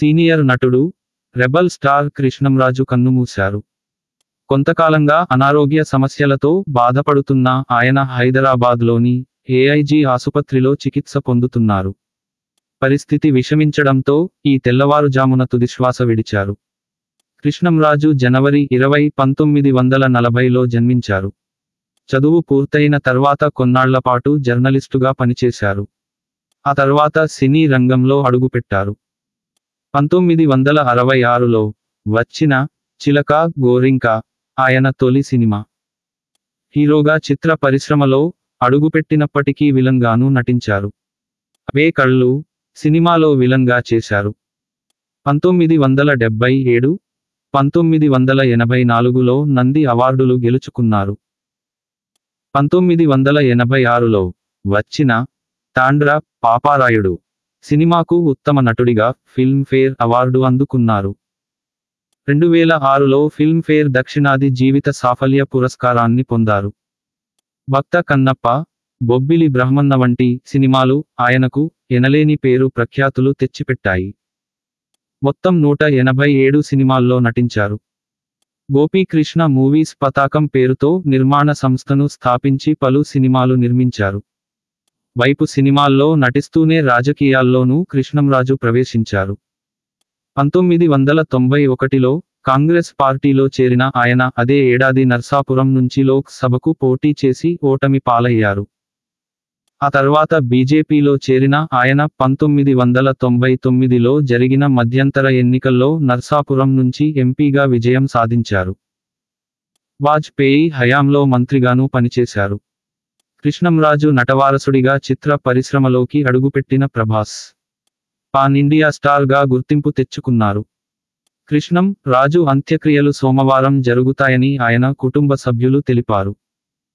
Senior నటుడు rebel star Krishnamraju కన్నుమూశారు. కొంతకాలంగా అనారోగ్య సమస్యలతో బాధపడుతున్న ఆయన హైదరాబాద్లోని ఏఐజీ ఆసుపత్రిలో చికిత్స పొందుతున్నారు. పరిస్థితి విషమించడంతో ఈ తెల్లవారుజామున తుదిశ్వాస విడిచారు. కృష్ణంరాజు జనవరి ఇరవై పంతొమ్మిది వందల నలభైలో జన్మించారు. చదువు పూర్తయిన తర్వాత కొన్నాళ్ళపాటు జర్నలిస్టుగా పనిచేశారు. ఆ తర్వాత సినీ రంగంలో అడుగుపెట్టారు. పంతొమ్మిది వందల అరవై ఆరులో వచ్చిన చిలక గోరింక ఆయన తొలి సినిమా. హీరోగా చిత్ర పరిశ్రమలో అడుగుపెట్టినప్పటికీ విలన్గాను నటించారు. అవే కళ్ళు సినిమాలో విలన్గా చేశారు. పంతొమ్మిది వందల డెబ్బై ఏడు పంతొమ్మిది వందల ఎనభై నాలుగులో నంది అవార్డులు గెలుచుకున్నారు. పంతొమ్మిది వందల ఎనభై ఆరులో వచ్చిన తాండ్ర పాపారాయుడు సినిమాకు ఉత్తమ నటుడిగా ఫిల్మ్ఫేర్ అవార్డు అందుకున్నారు. రెండు వేల ఆరులో ఫిల్మ్ఫేర్ దక్షిణాది జీవిత సాఫల్య పురస్కారాన్ని పొందారు. భక్త కన్నప్ప బొబ్బిలి బ్రహ్మన్న వంటి సినిమాలు ఆయనకు ఎనలేని పేరు ప్రఖ్యాతులు తెచ్చిపెట్టాయి. మొత్తం నూట ఎనభై ఏడు సినిమాల్లో నటించారు. గోపీకృష్ణ మూవీస్ పతాకం పేరుతో నిర్మాణ సంస్థను స్థాపించి పలు సినిమాలు నిర్మించారు. వైపు సినిమాల్లో నటిస్తూనే రాజకీయాల్లోనూ కృష్ణంరాజు ప్రవేశించారు. పంతొమ్మిది వందల తొంభై ఒకటిలో కాంగ్రెస్ పార్టీలో చేరిన ఆయన అదే ఏడాది నర్సాపురం నుంచి లోక్ సభకు పోటీ చేసి ఓటమి పాలయ్యారు. ఆ తర్వాత బీజేపీలో చేరిన ఆయన పంతొమ్మిది వందల తొంభై తొమ్మిదిలో జరిగిన మధ్యంతర ఎన్నికల్లో నర్సాపురం నుంచి ఎంపీగా విజయం సాధించారు. వాజ్పేయి హయాంలో మంత్రిగానూ పనిచేశారు. కృష్ణంరాజు నటవారసుడిగా చిత్ర పరిశ్రమలోకి అడుగుపెట్టిన ప్రభాస్. పాన్ ఇండియా స్టార్గా గుర్తింపు తెచ్చుకున్నారు. కృష్ణం రాజు అంత్యక్రియలు సోమవారం జరుగుతాయని ఆయన కుటుంబ సభ్యులు తెలిపారు.